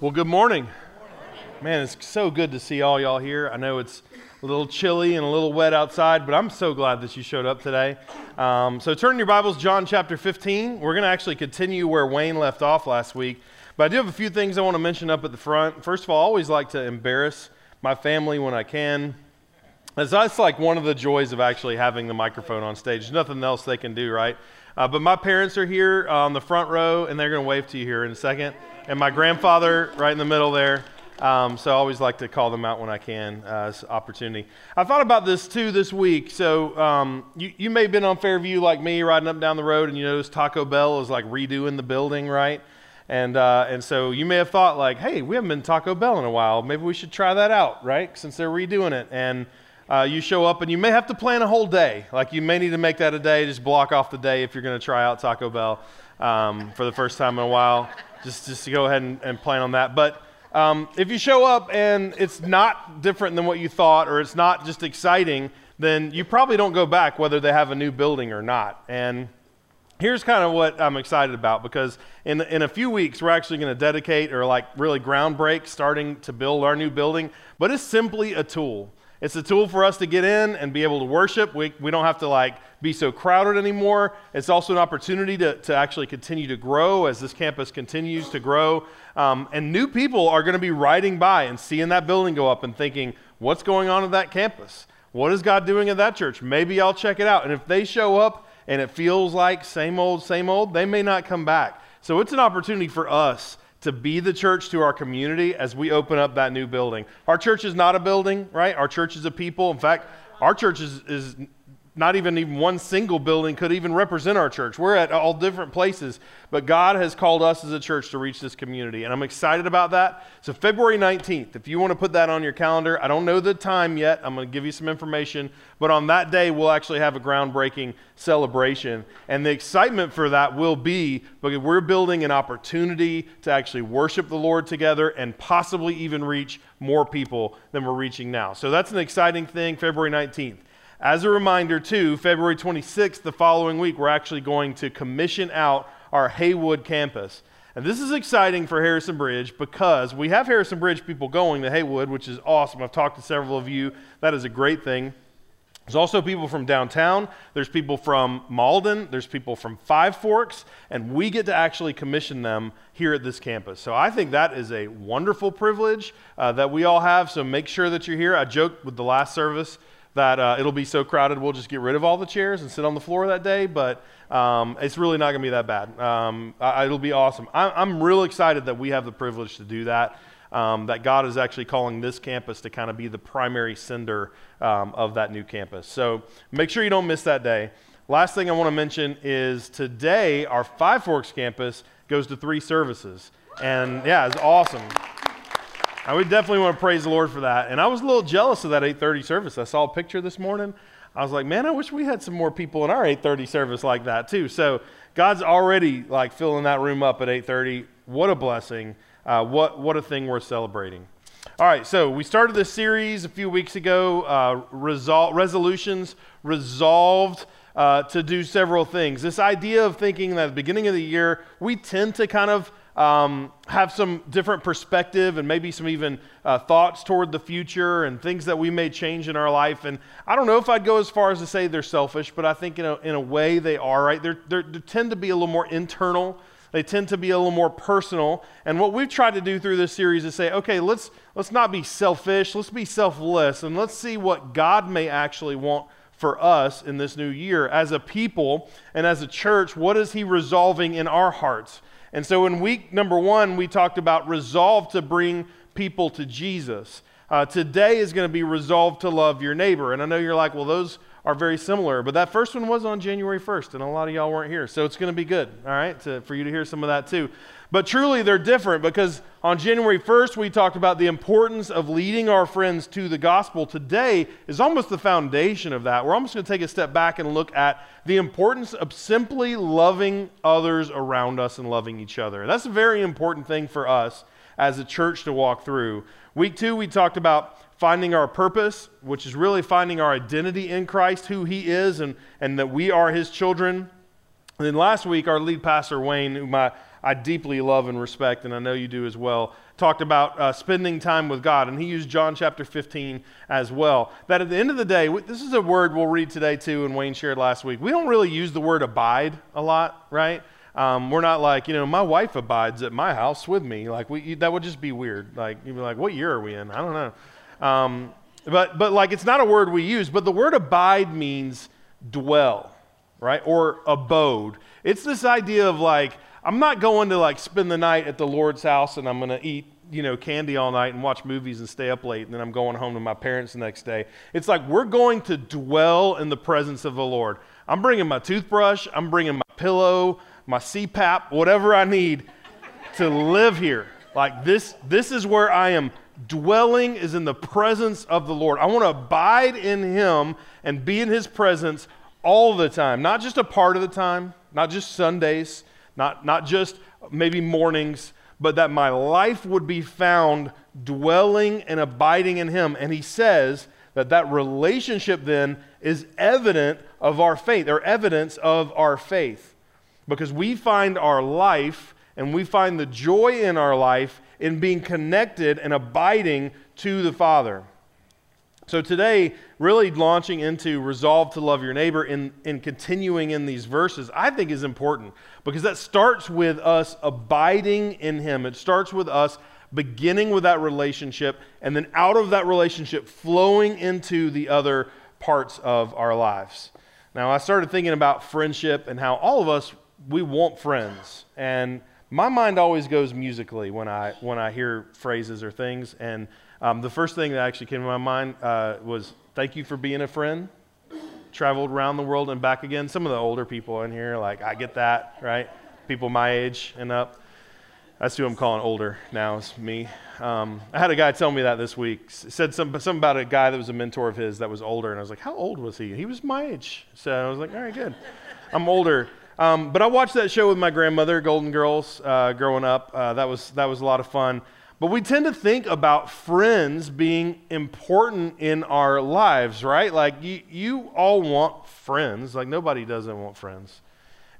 Well, good morning. Man, it's so good to see all y'all here. I know it's a little chilly and a little wet outside, but I'm so glad that you showed up today. Um, so turn your Bibles, John chapter 15. We're going to actually continue where Wayne left off last week. But I do have a few things I want to mention up at the front. First of all, I always like to embarrass my family when I can. As that's like one of the joys of actually having the microphone on stage. There's nothing else they can do, right? Uh, but my parents are here on the front row, and they're going to wave to you here in a second and my grandfather right in the middle there. Um, so I always like to call them out when I can uh, opportunity. I thought about this too this week. So um, you, you may have been on Fairview like me, riding up down the road, and you notice Taco Bell is like redoing the building, right? And, uh, and so you may have thought like, hey, we haven't been Taco Bell in a while. Maybe we should try that out, right? Since they're redoing it. And uh, you show up and you may have to plan a whole day. Like you may need to make that a day, just block off the day if you're going to try out Taco Bell um, for the first time in a while just, just to go ahead and, and plan on that. But um, if you show up and it's not different than what you thought, or it's not just exciting, then you probably don't go back whether they have a new building or not. And here's kind of what I'm excited about because in, in a few weeks, we're actually going to dedicate or like really groundbreak starting to build our new building. But it's simply a tool. It's a tool for us to get in and be able to worship. We, we don't have to like be so crowded anymore. It's also an opportunity to, to actually continue to grow as this campus continues to grow. Um, and new people are going to be riding by and seeing that building go up and thinking, what's going on at that campus? What is God doing at that church? Maybe I'll check it out. And if they show up and it feels like same old, same old, they may not come back. So it's an opportunity for us to be the church to our community as we open up that new building. Our church is not a building, right? Our church is a people. In fact, our church is, is not even even one single building could even represent our church. We're at all different places, but God has called us as a church to reach this community, and I'm excited about that. So February 19th, if you want to put that on your calendar, I don't know the time yet. I'm going to give you some information, but on that day we'll actually have a groundbreaking celebration, and the excitement for that will be because we're building an opportunity to actually worship the Lord together and possibly even reach more people than we're reaching now. So that's an exciting thing. February 19th. As a reminder, too, February 26th, the following week, we're actually going to commission out our Haywood campus. And this is exciting for Harrison Bridge because we have Harrison Bridge people going to Haywood, which is awesome. I've talked to several of you. That is a great thing. There's also people from downtown. There's people from Mauldin. There's people from Five Forks. And we get to actually commission them here at this campus. So I think that is a wonderful privilege uh, that we all have. So make sure that you're here. I joked with the last service that uh, it'll be so crowded we'll just get rid of all the chairs and sit on the floor that day, but um, it's really not going to be that bad. Um, I, it'll be awesome. I, am real excited that we have the privilege to do that, um, that God is actually calling this campus to kind of be the primary sender um, of that new campus. So make sure you don't miss that day. Last thing I want to mention is today our Five Forks campus goes to three services. And yeah, it's awesome. I would definitely want to praise the Lord for that. And I was a little jealous of that 8:30 service. I saw a picture this morning. I was like, man, I wish we had some more people in our 8:30 service like that too. So God's already like filling that room up at 8:30. What a blessing! Uh, what what a thing worth celebrating. All right, so we started this series a few weeks ago. Uh, resol- resolutions resolved. Uh, to do several things. This idea of thinking that at the beginning of the year, we tend to kind of um, have some different perspective and maybe some even uh, thoughts toward the future and things that we may change in our life. And I don't know if I'd go as far as to say they're selfish, but I think in a, in a way they are, right? They're, they're, they tend to be a little more internal. They tend to be a little more personal. And what we've tried to do through this series is say, okay, let's, let's not be selfish, let's be selfless, and let's see what God may actually want for us in this new year. As a people and as a church, what is He resolving in our hearts? And so in week number one, we talked about resolve to bring people to Jesus. Uh, today is going to be resolve to love your neighbor. And I know you're like, well, those are very similar, but that first one was on January 1st, and a lot of y'all weren't here. So it's going to be good, all right, to, for you to hear some of that too. But truly, they're different because on January 1st, we talked about the importance of leading our friends to the gospel. Today is almost the foundation of that. We're almost going to take a step back and look at the importance of simply loving others around us and loving each other. That's a very important thing for us as a church to walk through. Week two, we talked about finding our purpose, which is really finding our identity in Christ, who He is, and, and that we are His children. And then last week, our lead pastor, Wayne, whom I, I deeply love and respect, and I know you do as well, talked about uh, spending time with God, and he used John chapter 15 as well. That at the end of the day, this is a word we'll read today too, and Wayne shared last week. We don't really use the word abide a lot, right? Um, we're not like, you know, my wife abides at my house with me. Like, we, that would just be weird. Like, you'd be like, what year are we in? I don't know. Um, but, but, like, it's not a word we use, but the word abide means dwell, right? Or abode. It's this idea of like, I'm not going to like spend the night at the Lord's house and I'm going to eat, you know, candy all night and watch movies and stay up late and then I'm going home to my parents the next day. It's like we're going to dwell in the presence of the Lord. I'm bringing my toothbrush, I'm bringing my pillow, my CPAP, whatever I need to live here. Like this this is where I am dwelling is in the presence of the Lord. I want to abide in him and be in his presence all the time, not just a part of the time, not just Sundays, not, not just maybe mornings, but that my life would be found dwelling and abiding in Him. And He says that that relationship then is evident of our faith, or evidence of our faith. Because we find our life and we find the joy in our life in being connected and abiding to the Father. So today, really launching into resolve to love your neighbor and, and continuing in these verses, I think is important because that starts with us abiding in Him. It starts with us beginning with that relationship and then out of that relationship flowing into the other parts of our lives. Now, I started thinking about friendship and how all of us, we want friends. And my mind always goes musically when I, when I hear phrases or things. And um, the first thing that actually came to my mind uh, was thank you for being a friend. Traveled around the world and back again. Some of the older people in here, like, I get that, right? People my age and up. That's who I'm calling older now, is me. Um, I had a guy tell me that this week. Said some, something about a guy that was a mentor of his that was older. And I was like, how old was he? He was my age. So I was like, all right, good. I'm older. Um, but I watched that show with my grandmother, Golden Girls, uh, growing up. Uh, that, was, that was a lot of fun. But we tend to think about friends being important in our lives, right? Like, you, you all want friends. Like, nobody doesn't want friends.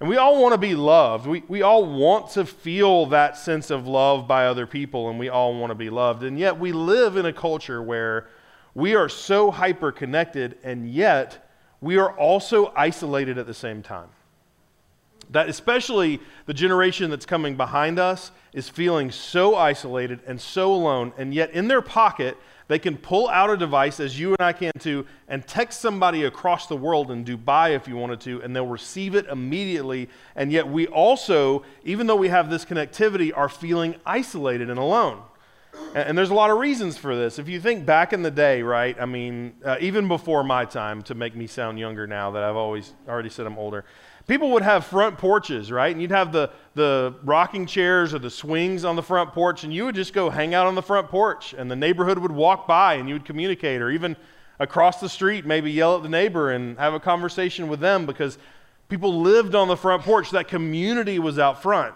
And we all want to be loved. We, we all want to feel that sense of love by other people, and we all want to be loved. And yet, we live in a culture where we are so hyper connected, and yet we are also isolated at the same time. That especially the generation that's coming behind us is feeling so isolated and so alone, and yet in their pocket, they can pull out a device, as you and I can too, and text somebody across the world in Dubai if you wanted to, and they'll receive it immediately. And yet, we also, even though we have this connectivity, are feeling isolated and alone. And, there's a lot of reasons for this. If you think back in the day, right? I mean, uh, even before my time, to make me sound younger now that I've always already said I'm older people would have front porches, right? And you'd have the, the rocking chairs or the swings on the front porch, and you would just go hang out on the front porch, and the neighborhood would walk by and you would communicate, or even across the street, maybe yell at the neighbor and have a conversation with them because people lived on the front porch. That community was out front.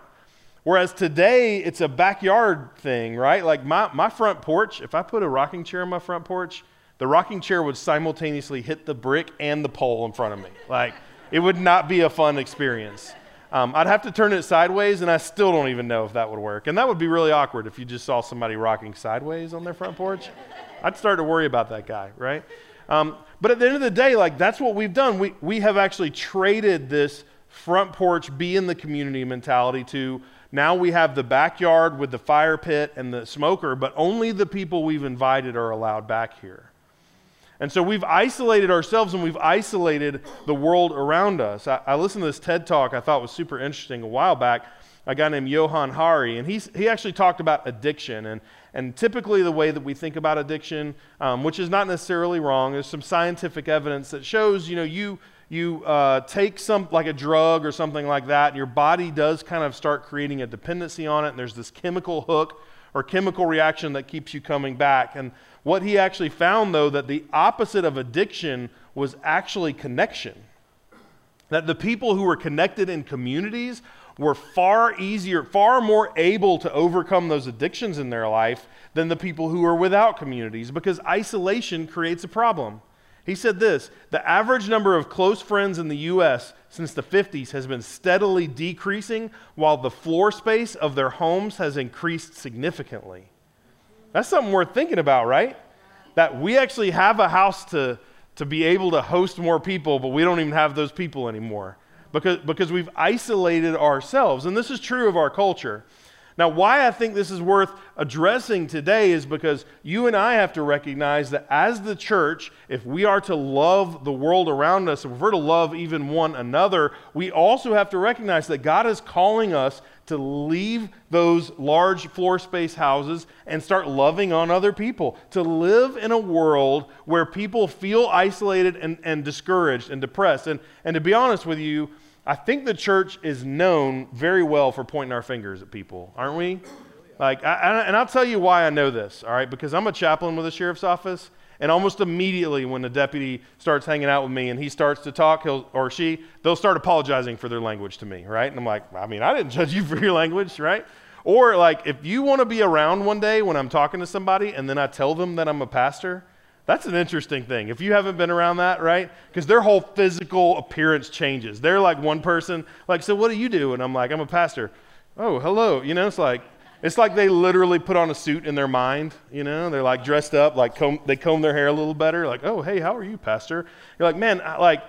Whereas today, it's a backyard thing, right? Like my, my front porch, if I put a rocking chair on my front porch, the rocking chair would simultaneously hit the brick and the pole in front of me. Like, it would not be a fun experience. Um, I'd have to turn it sideways, and I still don't even know if that would work. And that would be really awkward if you just saw somebody rocking sideways on their front porch. I'd start to worry about that guy, right? Um, but at the end of the day, like that's what we've done. We, we have actually traded this front porch, be in the community mentality to now we have the backyard with the fire pit and the smoker, but only the people we've invited are allowed back here. And so we've isolated ourselves and we've isolated the world around us. I, I, listened to this TED talk I thought was super interesting a while back. A guy named Johann Hari, and he's, he actually talked about addiction. And, and typically, the way that we think about addiction, um, which is not necessarily wrong, there's some scientific evidence that shows, you know, you, you uh, take some, like a drug or something like that, and your body does kind of start creating a dependency on it, and there's this chemical hook or chemical reaction that keeps you coming back. And what he actually found, though, that the opposite of addiction was actually connection. That the people who were connected in communities were far easier, far more able to overcome those addictions in their life than the people who are without communities because isolation creates a problem. He said this The average number of close friends in the U.S. since the 50s has been steadily decreasing, while the floor space of their homes has increased significantly. That's something worth thinking about, right? That we actually have a house to, to be able to host more people, but we don't even have those people anymore because, because we've isolated ourselves. And this is true of our culture. Now, why I think this is worth addressing today is because you and I have to recognize that as the church, if we are to love the world around us, if we're to love even one another, we also have to recognize that God is calling us to leave those large floor space houses and start loving on other people, to live in a world where people feel isolated and, and discouraged and depressed. And, and to be honest with you, I think the church is known very well for pointing our fingers at people, aren't we? Like, I, and I'll tell you why I know this, all right? Because I'm a chaplain with the sheriff's office, and almost immediately when the deputy starts hanging out with me and he starts to talk, he'll, or she, they'll start apologizing for their language to me, right? And I'm like, I mean, I didn't judge you for your language, right? Or like, if you want to be around one day when I'm talking to somebody and then I tell them that I'm a pastor, that's an interesting thing. If you haven't been around that, right? Because their whole physical appearance changes. They're like one person, like, so what do you do? And I'm like, I'm a pastor. Oh, hello. You know, it's like, it's like they literally put on a suit in their mind, you know? They're like dressed up, like comb, they comb their hair a little better, like, oh, hey, how are you, pastor? You're like, man, like,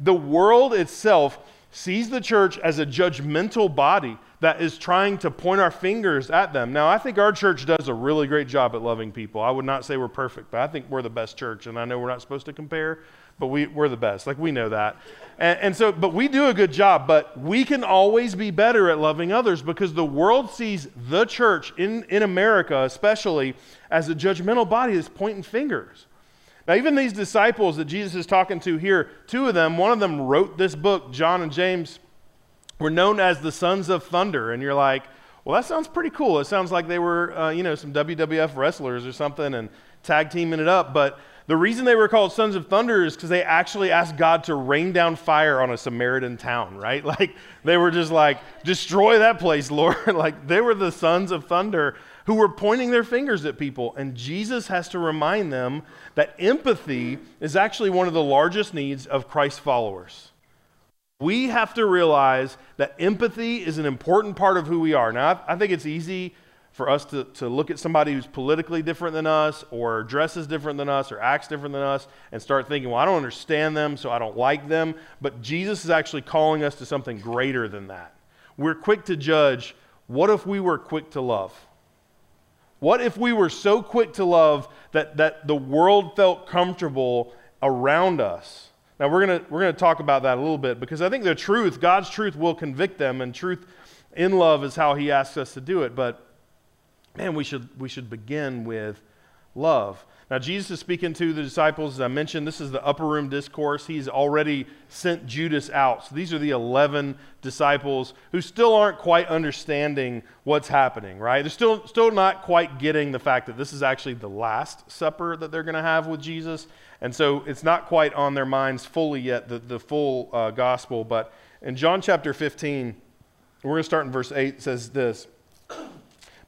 the world itself sees the church as a judgmental body that is trying to point our fingers at them. Now, I think our church does a really great job at loving people. I would not say we're perfect, but I think we're the best church. And I know we're not supposed to compare, but we, we're the best. Like, we know that. And, and so, but we do a good job, but we can always be better at loving others because the world sees the church in, in America, especially, as a judgmental body that's pointing fingers. Now, even these disciples that Jesus is talking to here, two of them, one of them wrote this book, John and James were known as the Sons of Thunder. And you're like, well, that sounds pretty cool. It sounds like they were, uh, you know, some WWF wrestlers or something and tag teaming it up. But the reason they were called Sons of Thunder is because they actually asked God to rain down fire on a Samaritan town, right? Like they were just like, destroy that place, Lord. like they were the Sons of Thunder who were pointing their fingers at people. And Jesus has to remind them that empathy is actually one of the largest needs of Christ's followers. We have to realize that empathy is an important part of who we are. Now, I, think it's easy for us to, to look at somebody who's politically different than us, or dresses different than us, or acts different than us, and start thinking, well, I don't understand them, so I don't like them. But Jesus is actually calling us to something greater than that. We're quick to judge. What if we were quick to love? What if we were so quick to love that, that the world felt comfortable around us? Now, we're going we're going to talk about that a little bit because I think the truth, God's truth, will convict them, and truth in love is how He asks us to do it. But, man, we should, we should begin with love. Now, Jesus is speaking to the disciples. As I mentioned, this is the upper room discourse. He's already sent Judas out. So these are the 11 disciples who still aren't quite understanding what's happening, right? They're still, still not quite getting the fact that this is actually the last supper that they're going to have with Jesus. And so it's not quite on their minds fully yet, the, the full uh, gospel. But in John chapter 15, we're going to start in verse 8, it says this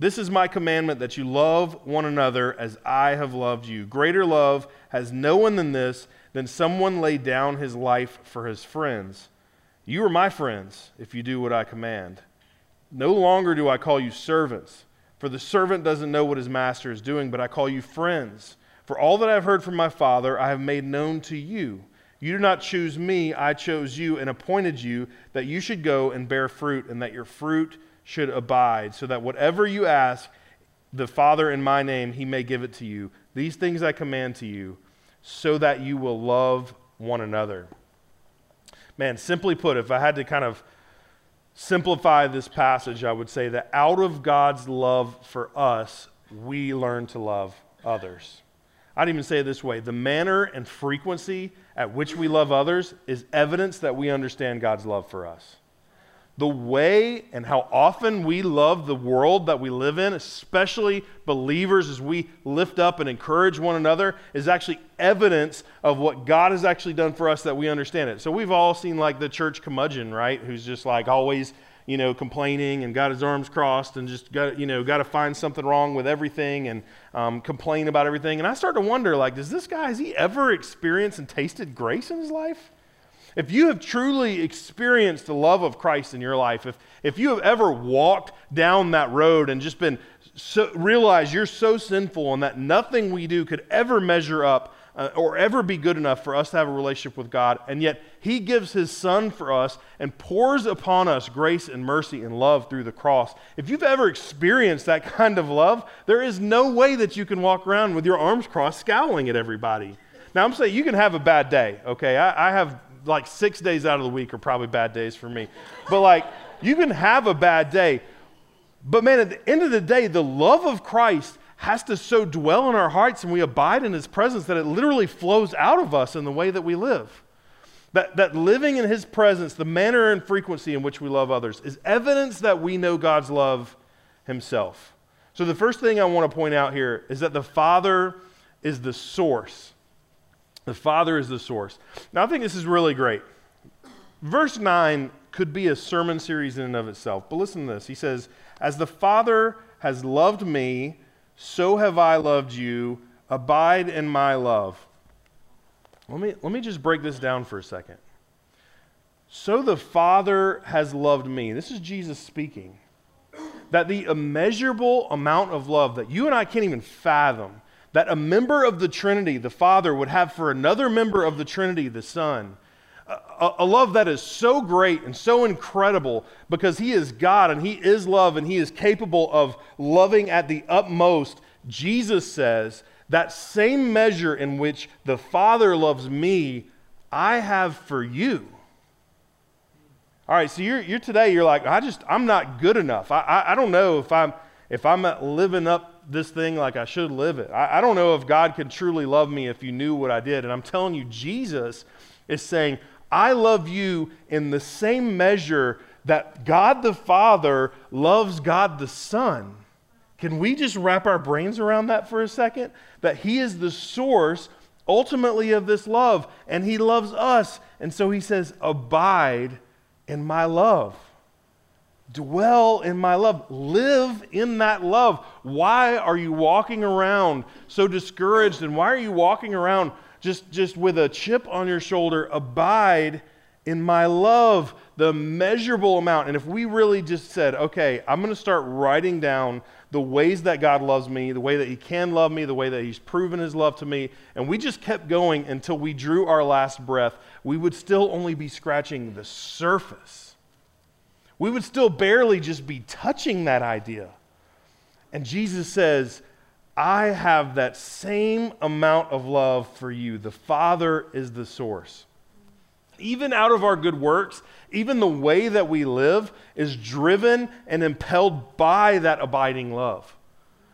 This is my commandment that you love one another as I have loved you. Greater love has no one than this, than someone lay down his life for his friends. You are my friends if you do what I command. No longer do I call you servants, for the servant doesn't know what his master is doing, but I call you friends. For all that I have heard from my Father, I have made known to you. You do not choose me, I chose you and appointed you that you should go and bear fruit, and that your fruit should abide, so that whatever you ask the Father in my name, he may give it to you. These things I command to you, so that you will love one another. Man, simply put, if I had to kind of simplify this passage, I would say that out of God's love for us, we learn to love others. I'd even say it this way the manner and frequency at which we love others is evidence that we understand God's love for us. The way and how often we love the world that we live in, especially believers as we lift up and encourage one another, is actually evidence of what God has actually done for us that we understand it. So we've all seen like the church curmudgeon, right? Who's just like always you know, complaining and got his arms crossed and just got, you know, got to find something wrong with everything and um, complain about everything. And I start to wonder, like, does this guy, has he ever experienced and tasted grace in his life? If you have truly experienced the love of Christ in your life, if, if you have ever walked down that road and just been so, realize you're so sinful and that nothing we do could ever measure up uh, or ever be good enough for us to have a relationship with God. And yet, He gives His Son for us and pours upon us grace and mercy and love through the cross. If you've ever experienced that kind of love, there is no way that you can walk around with your arms crossed, scowling at everybody. Now, I'm saying you can have a bad day, okay? I, I have like six days out of the week are probably bad days for me. But like, you can have a bad day. But man, at the end of the day, the love of Christ has to so dwell in our hearts and we abide in his presence that it literally flows out of us in the way that we live. That, that living in his presence, the manner and frequency in which we love others, is evidence that we know God's love himself. So, the first thing I want to point out here is that the Father is the source. The Father is the source. Now, I think this is really great. Verse 9 could be a sermon series in and of itself, but listen to this. He says, As the Father has loved me, so have I loved you. Abide in my love. Let me, let me just break this down for a second. So the Father has loved me. This is Jesus speaking. That the immeasurable amount of love that you and I can't even fathom, that a member of the Trinity, the Father, would have for another member of the Trinity, the Son, a, a, love that is so great and so incredible because He is God and He is love and He is capable of loving at the utmost. Jesus says, that same measure in which the Father loves me, I have for you. All right, so you're, you're today, you're like, I just, I'm not good enough. I, I, I don't know if I'm, if I'm living up this thing like I should live it. I, I don't know if God could truly love me if you knew what I did. And I'm telling you, Jesus is saying, I love you in the same measure that God the Father loves God the Son. Can we just wrap our brains around that for a second? That He is the source ultimately of this love, and He loves us. And so He says, Abide in my love. Dwell in my love. Live in that love. Why are you walking around so discouraged? And why are you walking around just, just with a chip on your shoulder, abide in my love, the measurable amount. And if we really just said, okay, I'm going to start writing down the ways that God loves me, the way that He can love me, the way that He's proven His love to me, and we just kept going until we drew our last breath, we would still only be scratching the surface. We would still barely just be touching that idea. And Jesus says, I have that same amount of love for you. The Father is the source. Even out of our good works, even the way that we live is driven and impelled by that abiding love.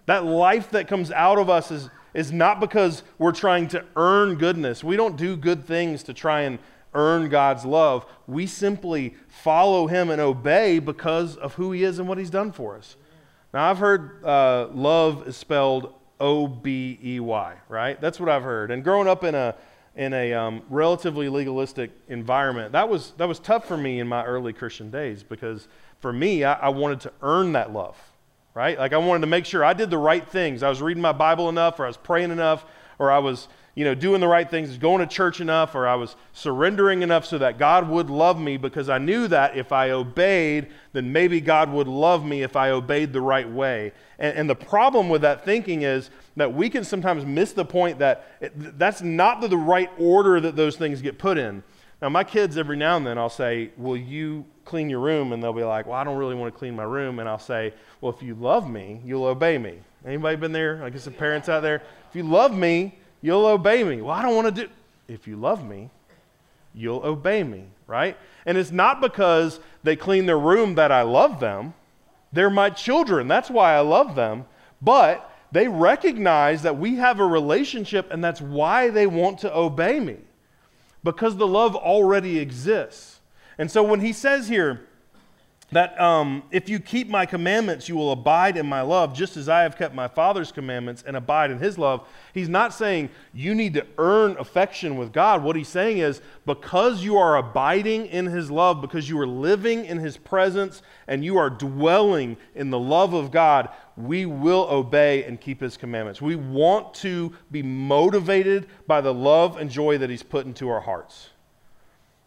That life that comes out of us is, is not because we're trying to earn goodness. We don't do good things to try and earn God's love. We simply follow Him and obey because of who He is and what He's done for us. Now, I've heard uh, love is spelled O B E Y, right? That's what I've heard. And growing up in a in a um, relatively legalistic environment, that was that was tough for me in my early Christian days because for me, I, I wanted to earn that love, right? Like I wanted to make sure I did the right things. I was reading my Bible enough, or I was praying enough, or I was you know, doing the right things, going to church enough, or I was surrendering enough so that God would love me because I knew that if I obeyed, then maybe God would love me if I obeyed the right way. And, and the problem with that thinking is that we can sometimes miss the point that it, that's not the, the right order that those things get put in. Now, my kids, every now and then, I'll say, Will you clean your room? And they'll be like, Well, I don't really want to clean my room. And I'll say, Well, if you love me, you'll obey me. Anybody been there? I guess some parents out there. If you love me, You'll obey me. Well, I don't want to do. If you love me, you'll obey me, right? And it's not because they clean their room that I love them. They're my children. That's why I love them. But they recognize that we have a relationship and that's why they want to obey me because the love already exists. And so when he says here, that um, if you keep my commandments, you will abide in my love, just as I have kept my Father's commandments and abide in his love. He's not saying you need to earn affection with God. What he's saying is because you are abiding in his love, because you are living in his presence, and you are dwelling in the love of God, we will obey and keep his commandments. We want to be motivated by the love and joy that he's put into our hearts.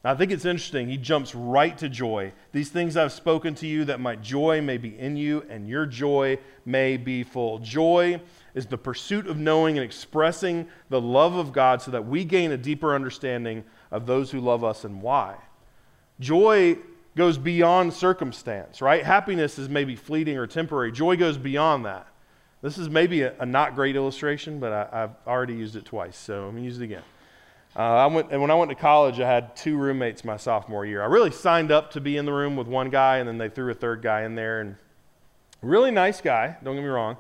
I think it's interesting. He jumps right to joy. These things I've spoken to you that my joy may be in you and your joy may be full. Joy is the pursuit of knowing and expressing the love of God so that we gain a deeper understanding of those who love us and why. Joy goes beyond circumstance, right? Happiness is maybe fleeting or temporary. Joy goes beyond that. This is maybe a, a not great illustration, but I, have already used it twice, so I'm going to use it again. Uh, I went, and when I went to college, I had two roommates my sophomore year. I really signed up to be in the room with one guy, and then they threw a third guy in there. And really nice guy, don't get me wrong.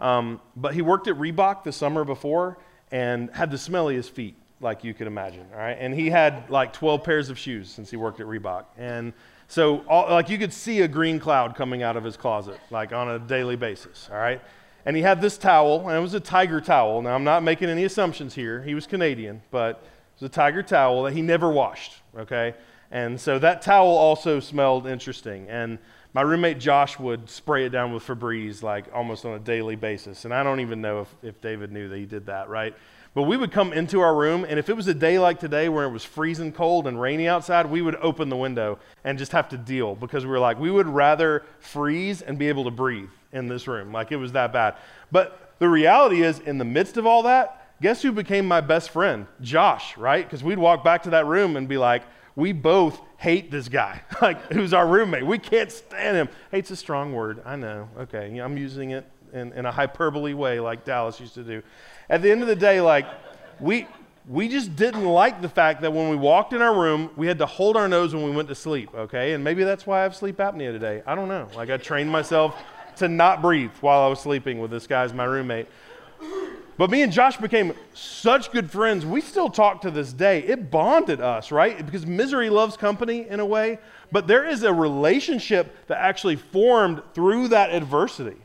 Um, but he worked at Reebok the summer before and had the smelliest feet, like you could imagine. All right, and he had like 12 pairs of shoes since he worked at Reebok, and so all, like you could see a green cloud coming out of his closet, like on a daily basis. All right. And he had this towel, and it was a tiger towel. Now, I'm not making any assumptions here. He was Canadian, but was a tiger towel that he never washed, okay? And so that towel also smelled interesting. And my roommate Josh would spray it down with Febreze like almost on a daily basis. And I don't even know if, if David knew that he did that, right? But we would come into our room, and if it was a day like today where it was freezing cold and rainy outside, we would open the window and just have to deal because we were like, we would rather freeze and be able to breathe in this room. Like it was that bad. But the reality is, in the midst of all that, guess who became my best friend? Josh, right? Because we'd walk back to that room and be like, we both hate this guy, like who's our roommate. We can't stand him. Hate's a strong word. I know. Okay, I'm using it in, in a hyperbole way, like Dallas used to do. At the end of the day, like we we just didn't like the fact that when we walked in our room, we had to hold our nose when we went to sleep. Okay, and maybe that's why I have sleep apnea today. I don't know. Like I trained myself to not breathe while I was sleeping with this guy as my roommate. But me and Josh became such good friends. We still talk to this day. It bonded us, right? Because misery loves company in a way. But there is a relationship that actually formed through that adversity.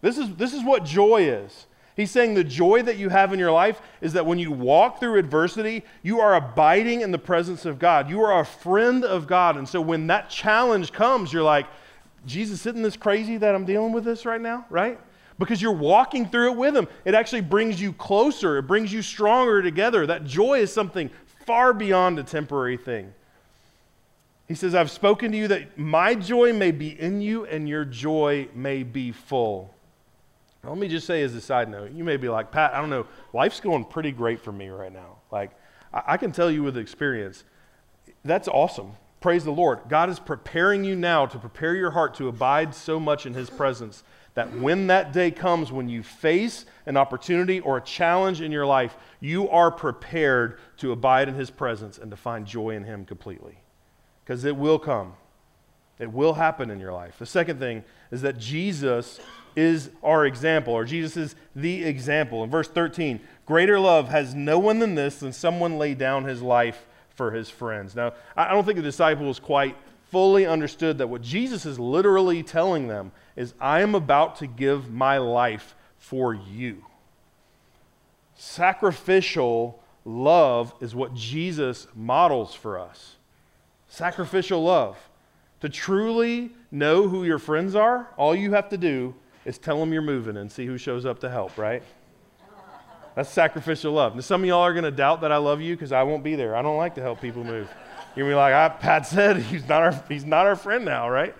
This is, this is what joy is. He's saying the joy that you have in your life is that when you walk through adversity, you are abiding in the presence of God. You are a friend of God. And so when that challenge comes, you're like, Jesus, isn't this crazy that I'm dealing with this right now, right? Because you're walking through it with Him. It actually brings you closer, it brings you stronger together. That joy is something far beyond a temporary thing. He says, I've spoken to you that my joy may be in you and your joy may be full. Let me just say as a side note, you may be like, Pat, I don't know, life's going pretty great for me right now. Like, I, I can tell you with experience, that's awesome. Praise the Lord. God is preparing you now to prepare your heart to abide so much in His presence that when that day comes, when you face an opportunity or a challenge in your life, you are prepared to abide in His presence and to find joy in Him completely. Because it will come, it will happen in your life. The second thing is that Jesus is our example, or Jesus is the example. In verse 13, greater love has no one than this, than someone lay down his life for his friends. Now, I don't think the disciples quite fully understood that what Jesus is literally telling them is I am about to give my life for you. Sacrificial love is what Jesus models for us. Sacrificial love. To truly know who your friends are, all you have to do is tell them you're moving and see who shows up to help, right? That's sacrificial love. Now, some of y'all are going to doubt that I love you because I won't be there. I don't like to help people move. To be like, ah, Pat said he's not, our, he's not our friend now, right?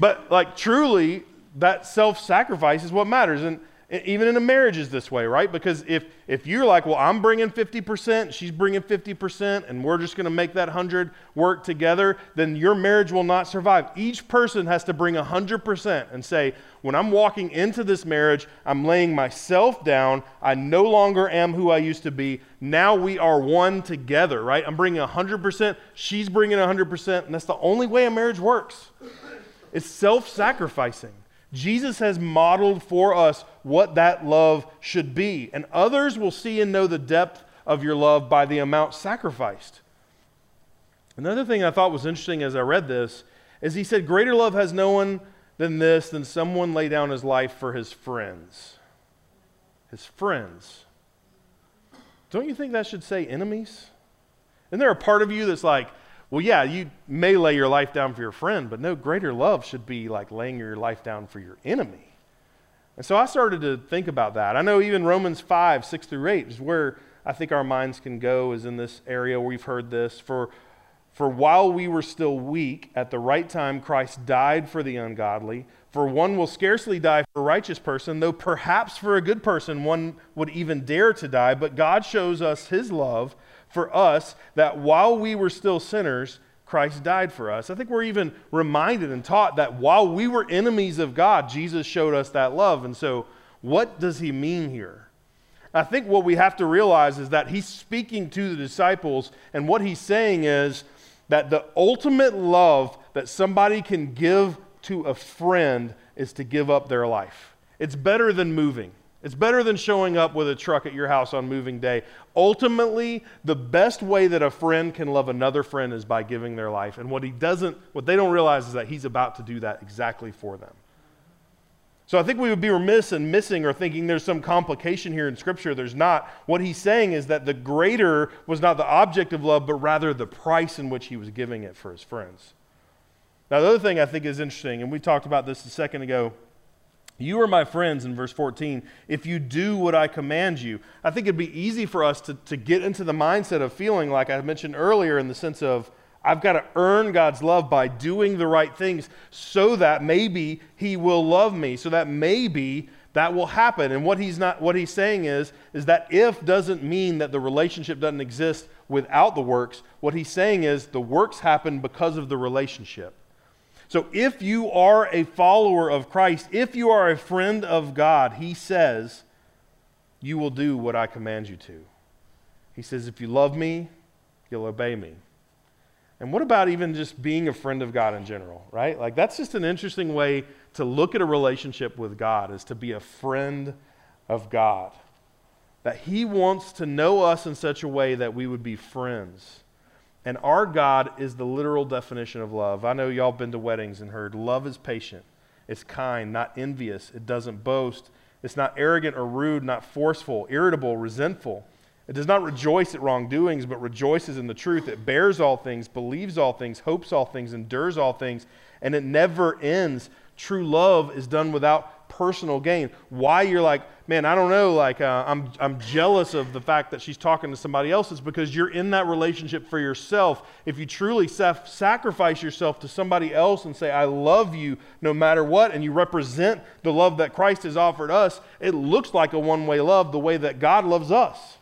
But like truly, that self-sacrifice is what matters. And even in a marriage is this way, right? Because if if you're like, well, I'm bringing 50%, she's bringing 50%, and we're just going to make that 100 work together, then your marriage will not survive. Each person has to bring 100% and say, when I'm walking into this marriage, I'm laying myself down. I no longer am who I used to be. Now we are one together, right? I'm bringing 100%, she's bringing 100%, and that's the only way a marriage works. It's self sacrificing. Jesus has modeled for us what that love should be, and others will see and know the depth of your love by the amount sacrificed. Another thing I thought was interesting as I read this is he said, Greater love has no one than this, than someone lay down his life for his friends. His friends. Don't you think that should say enemies? Isn't there a part of you that's like, well, yeah, you may lay your life down for your friend, but no greater love should be like laying your life down for your enemy. And so I started to think about that. I know even Romans 5, 6 through 8 is where I think our minds can go, is in this area where we've heard this. For, for while we were still weak, at the right time, Christ died for the ungodly. For one will scarcely die for a righteous person, though perhaps for a good person one would even dare to die. But God shows us his love for us that while we were still sinners, Christ died for us. I think we're even reminded and taught that while we were enemies of God, Jesus showed us that love. And so, what does he mean here? I think what we have to realize is that he's speaking to the disciples, and what he's saying is that the ultimate love that somebody can give to a friend is to give up their life. It's better than moving. It's better than showing up with a truck at your house on moving day. Ultimately, the best way that a friend can love another friend is by giving their life. And what he doesn't, what they don't realize is that he's about to do that exactly for them. So I think we would be remiss in missing or thinking there's some complication here in Scripture. There's not. What he's saying is that the greater was not the object of love, but rather the price in which he was giving it for his friends. Now, the other thing I think is interesting, and we talked about this a second ago you are my friends in verse 14 if you do what I command you. I think it'd be easy for us to, to get into the mindset of feeling like I mentioned earlier, in the sense of, I've got to earn God's love by doing the right things so that maybe He will love me, so that maybe that will happen. And what he's not what he's saying is, is that if doesn't mean that the relationship doesn't exist without the works. What he's saying is the works happen because of the relationship. So if you are a follower of Christ, if you are a friend of God, he says, you will do what I command you to. He says, if you love me, you'll obey me. And what about even just being a friend of God in general, right? Like that's just an interesting way to look at a relationship with God is to be a friend of God. That he wants to know us in such a way that we would be friends. And our God is the literal definition of love. I know y'all been to weddings and heard love is patient, it's kind, not envious, it doesn't boast, it's not arrogant or rude, not forceful, irritable, resentful. It does not rejoice at wrongdoings, but rejoices in the truth. It bears all things, believes all things, hopes all things, endures all things, and it never ends. True love is done without personal gain. Why you're like, man, I don't know, like uh, I'm, I'm jealous of the fact that she's talking to somebody else is because you're in that relationship for yourself. If you truly sacrifice yourself to somebody else and say, I love you no matter what, and you represent the love that Christ has offered us, it looks like a one way love the way that God loves us.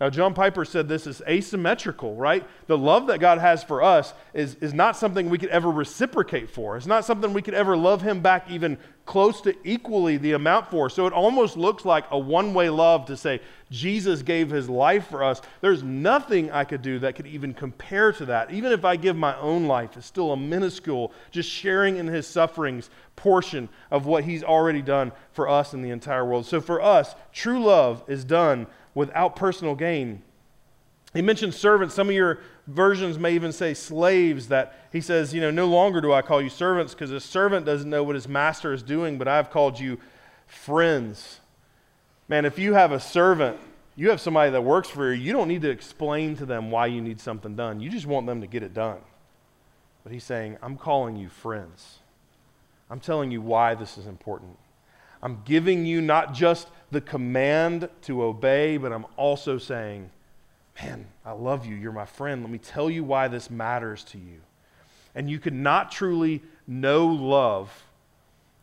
Now, John Piper said this is asymmetrical, right? The love that God has for us is, is not something we could ever reciprocate for. It's not something we could ever love Him back even close to equally the amount for. So it almost looks like a one way love to say, Jesus gave His life for us. There's nothing I could do that could even compare to that. Even if I give my own life, it's still a minuscule, just sharing in His sufferings portion of what He's already done for us in the entire world. So for us, true love is done without personal gain. He mentions servants. Some of your versions may even say slaves, that he says, you know, no longer do I call you servants because a servant doesn't know what his master is doing, but I've called you friends. Man, if you have a servant, you have somebody that works for you, you don't need to explain to them why you need something done. You just want them to get it done. But he's saying, I'm calling you friends. I'm telling you why this is important. I'm giving you not just the command to obey, but I'm also saying, man, I love you. You're my friend. Let me tell you why this matters to you. And you cannot truly know love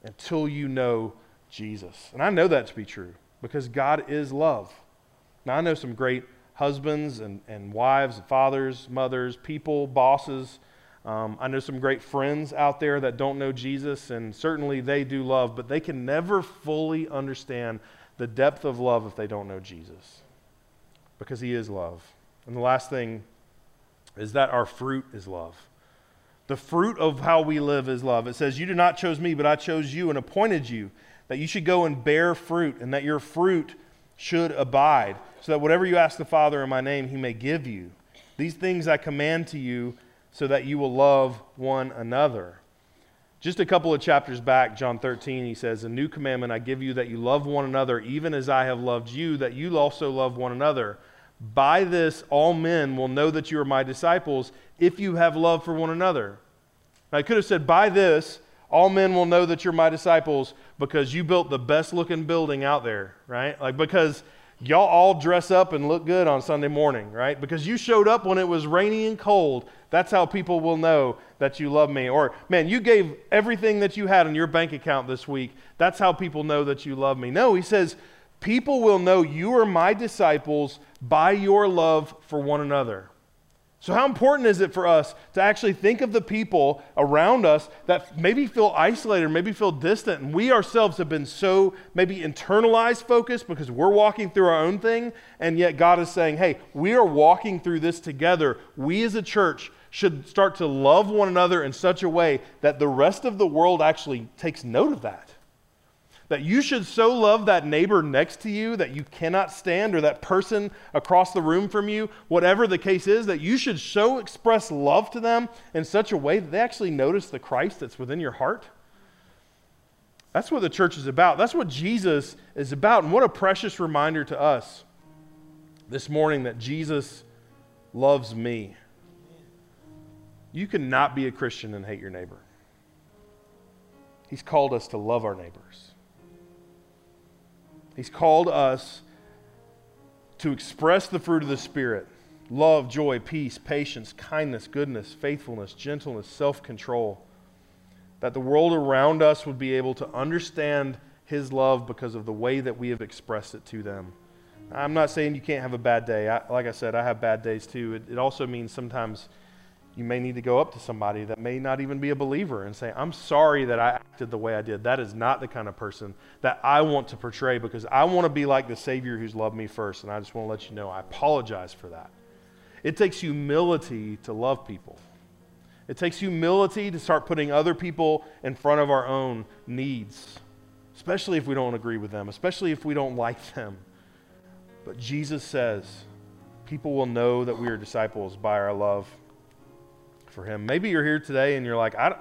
until you know Jesus. And I know that to be true because God is love. Now, I know some great husbands and, and wives, and fathers, mothers, people, bosses um, I know some great friends out there that don't know Jesus, and certainly they do love, but they can never fully understand the depth of love if they don't know Jesus because he is love. And the last thing is that our fruit is love. The fruit of how we live is love. It says, You did not chose me, but I chose you and appointed you, that you should go and bear fruit, and that your fruit should abide, so that whatever you ask the Father in my name, he may give you. These things I command to you, so that you will love one another. Just a couple of chapters back, John 13, he says, A new commandment I give you that you love one another, even as I have loved you, that you also love one another. By this, all men will know that you are my disciples if you have love for one another. I could have said, By this, all men will know that you're my disciples because you built the best looking building out there, right? Like, because y'all all dress up and look good on Sunday morning, right? Because you showed up when it was rainy and cold. That's how people will know that you love me. Or, man, you gave everything that you had in your bank account this week. That's how people know that you love me. No, he says, people will know you are my disciples by your love for one another. So, how important is it for us to actually think of the people around us that maybe feel isolated, maybe feel distant, and we ourselves have been so maybe internalized focused because we're walking through our own thing, and yet God is saying, hey, we are walking through this together. We as a church should start to love one another in such a way that the rest of the world actually takes note of that. That you should so love that neighbor next to you that you cannot stand, or that person across the room from you, whatever the case is, that you should so express love to them in such a way that they actually notice the Christ that's within your heart. That's what the church is about. That's what Jesus is about. And what a precious reminder to us this morning that Jesus loves me. You cannot be a Christian and hate your neighbor. He's called us to love our neighbors. He's called us to express the fruit of the Spirit love, joy, peace, patience, kindness, goodness, faithfulness, gentleness, self control. That the world around us would be able to understand His love because of the way that we have expressed it to them. I'm not saying you can't have a bad day. I, like I said, I have bad days too. It, it also means sometimes you may need to go up to somebody that may not even be a believer and say, I'm sorry that I acted the way I did. That is not the kind of person that I want to portray because I want to be like the Savior who's loved me first. And I just want to let you know I apologize for that. It takes humility to love people. It takes humility to start putting other people in front of our own needs, especially if we don't agree with them, especially if we don't like them. But Jesus says, people will know that we are disciples by our love for Him. Maybe you're here today and you're like, I,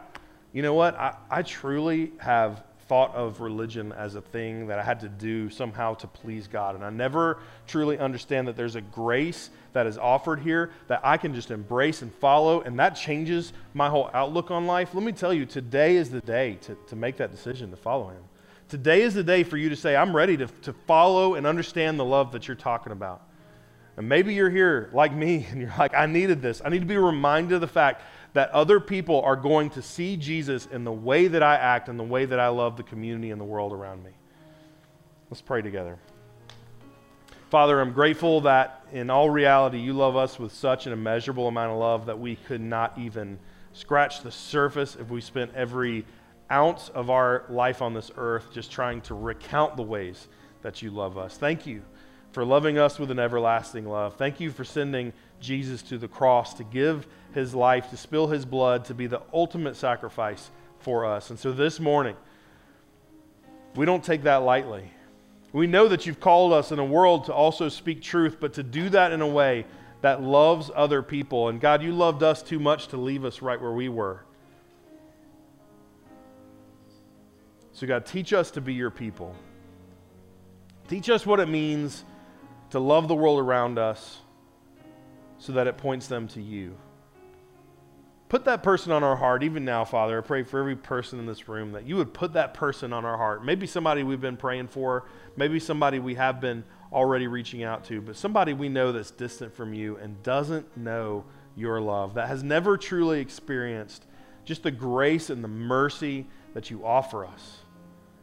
you know what? I, I truly have thought of religion as a thing that I had to do somehow to please God. And I never truly understand that there's a grace that is offered here that I can just embrace and follow, and that changes my whole outlook on life. Let me tell you, today is the day to, to make that decision to follow Him. Today is the day for you to say, I'm ready to, to follow and understand the love that you're talking about. And maybe you're here like me and you're like, I needed this. I need to be reminded of the fact that other people are going to see Jesus in the way that I act and the way that I love the community and the world around me. Let's pray together. Father, I'm grateful that in all reality you love us with such an immeasurable amount of love that we could not even scratch the surface if we spent every ounce of our life on this earth just trying to recount the ways that you love us. Thank you for loving us with an everlasting love. Thank you for sending Jesus to the cross to give his life, to spill his blood, to be the ultimate sacrifice for us. And so this morning, we don't take that lightly. We know that you've called us in a world to also speak truth, but to do that in a way that loves other people. And God, you loved us too much to leave us right where we were. So, God, teach us to be your people. Teach us what it means to love the world around us so that it points them to you. Put that person on our heart, even now, Father. I pray for every person in this room that you would put that person on our heart. Maybe somebody we've been praying for, maybe somebody we have been already reaching out to, but somebody we know that's distant from you and doesn't know your love, that has never truly experienced just the grace and the mercy that you offer us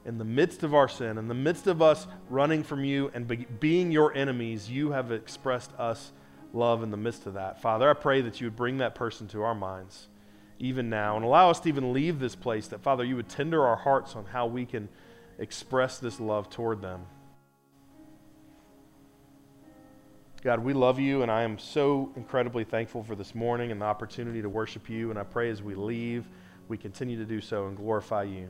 in the midst of our sin, in the midst of us running from you and be, being your enemies, you have expressed us love in the midst of that. Father, I pray that you would bring that person to our minds even now and allow us to even leave this place, that, Father, you would tender our hearts on how we can express this love toward them. God, we love you, and I am so incredibly thankful for this morning and the opportunity to worship you. And I pray as we leave, we continue to do so and glorify you.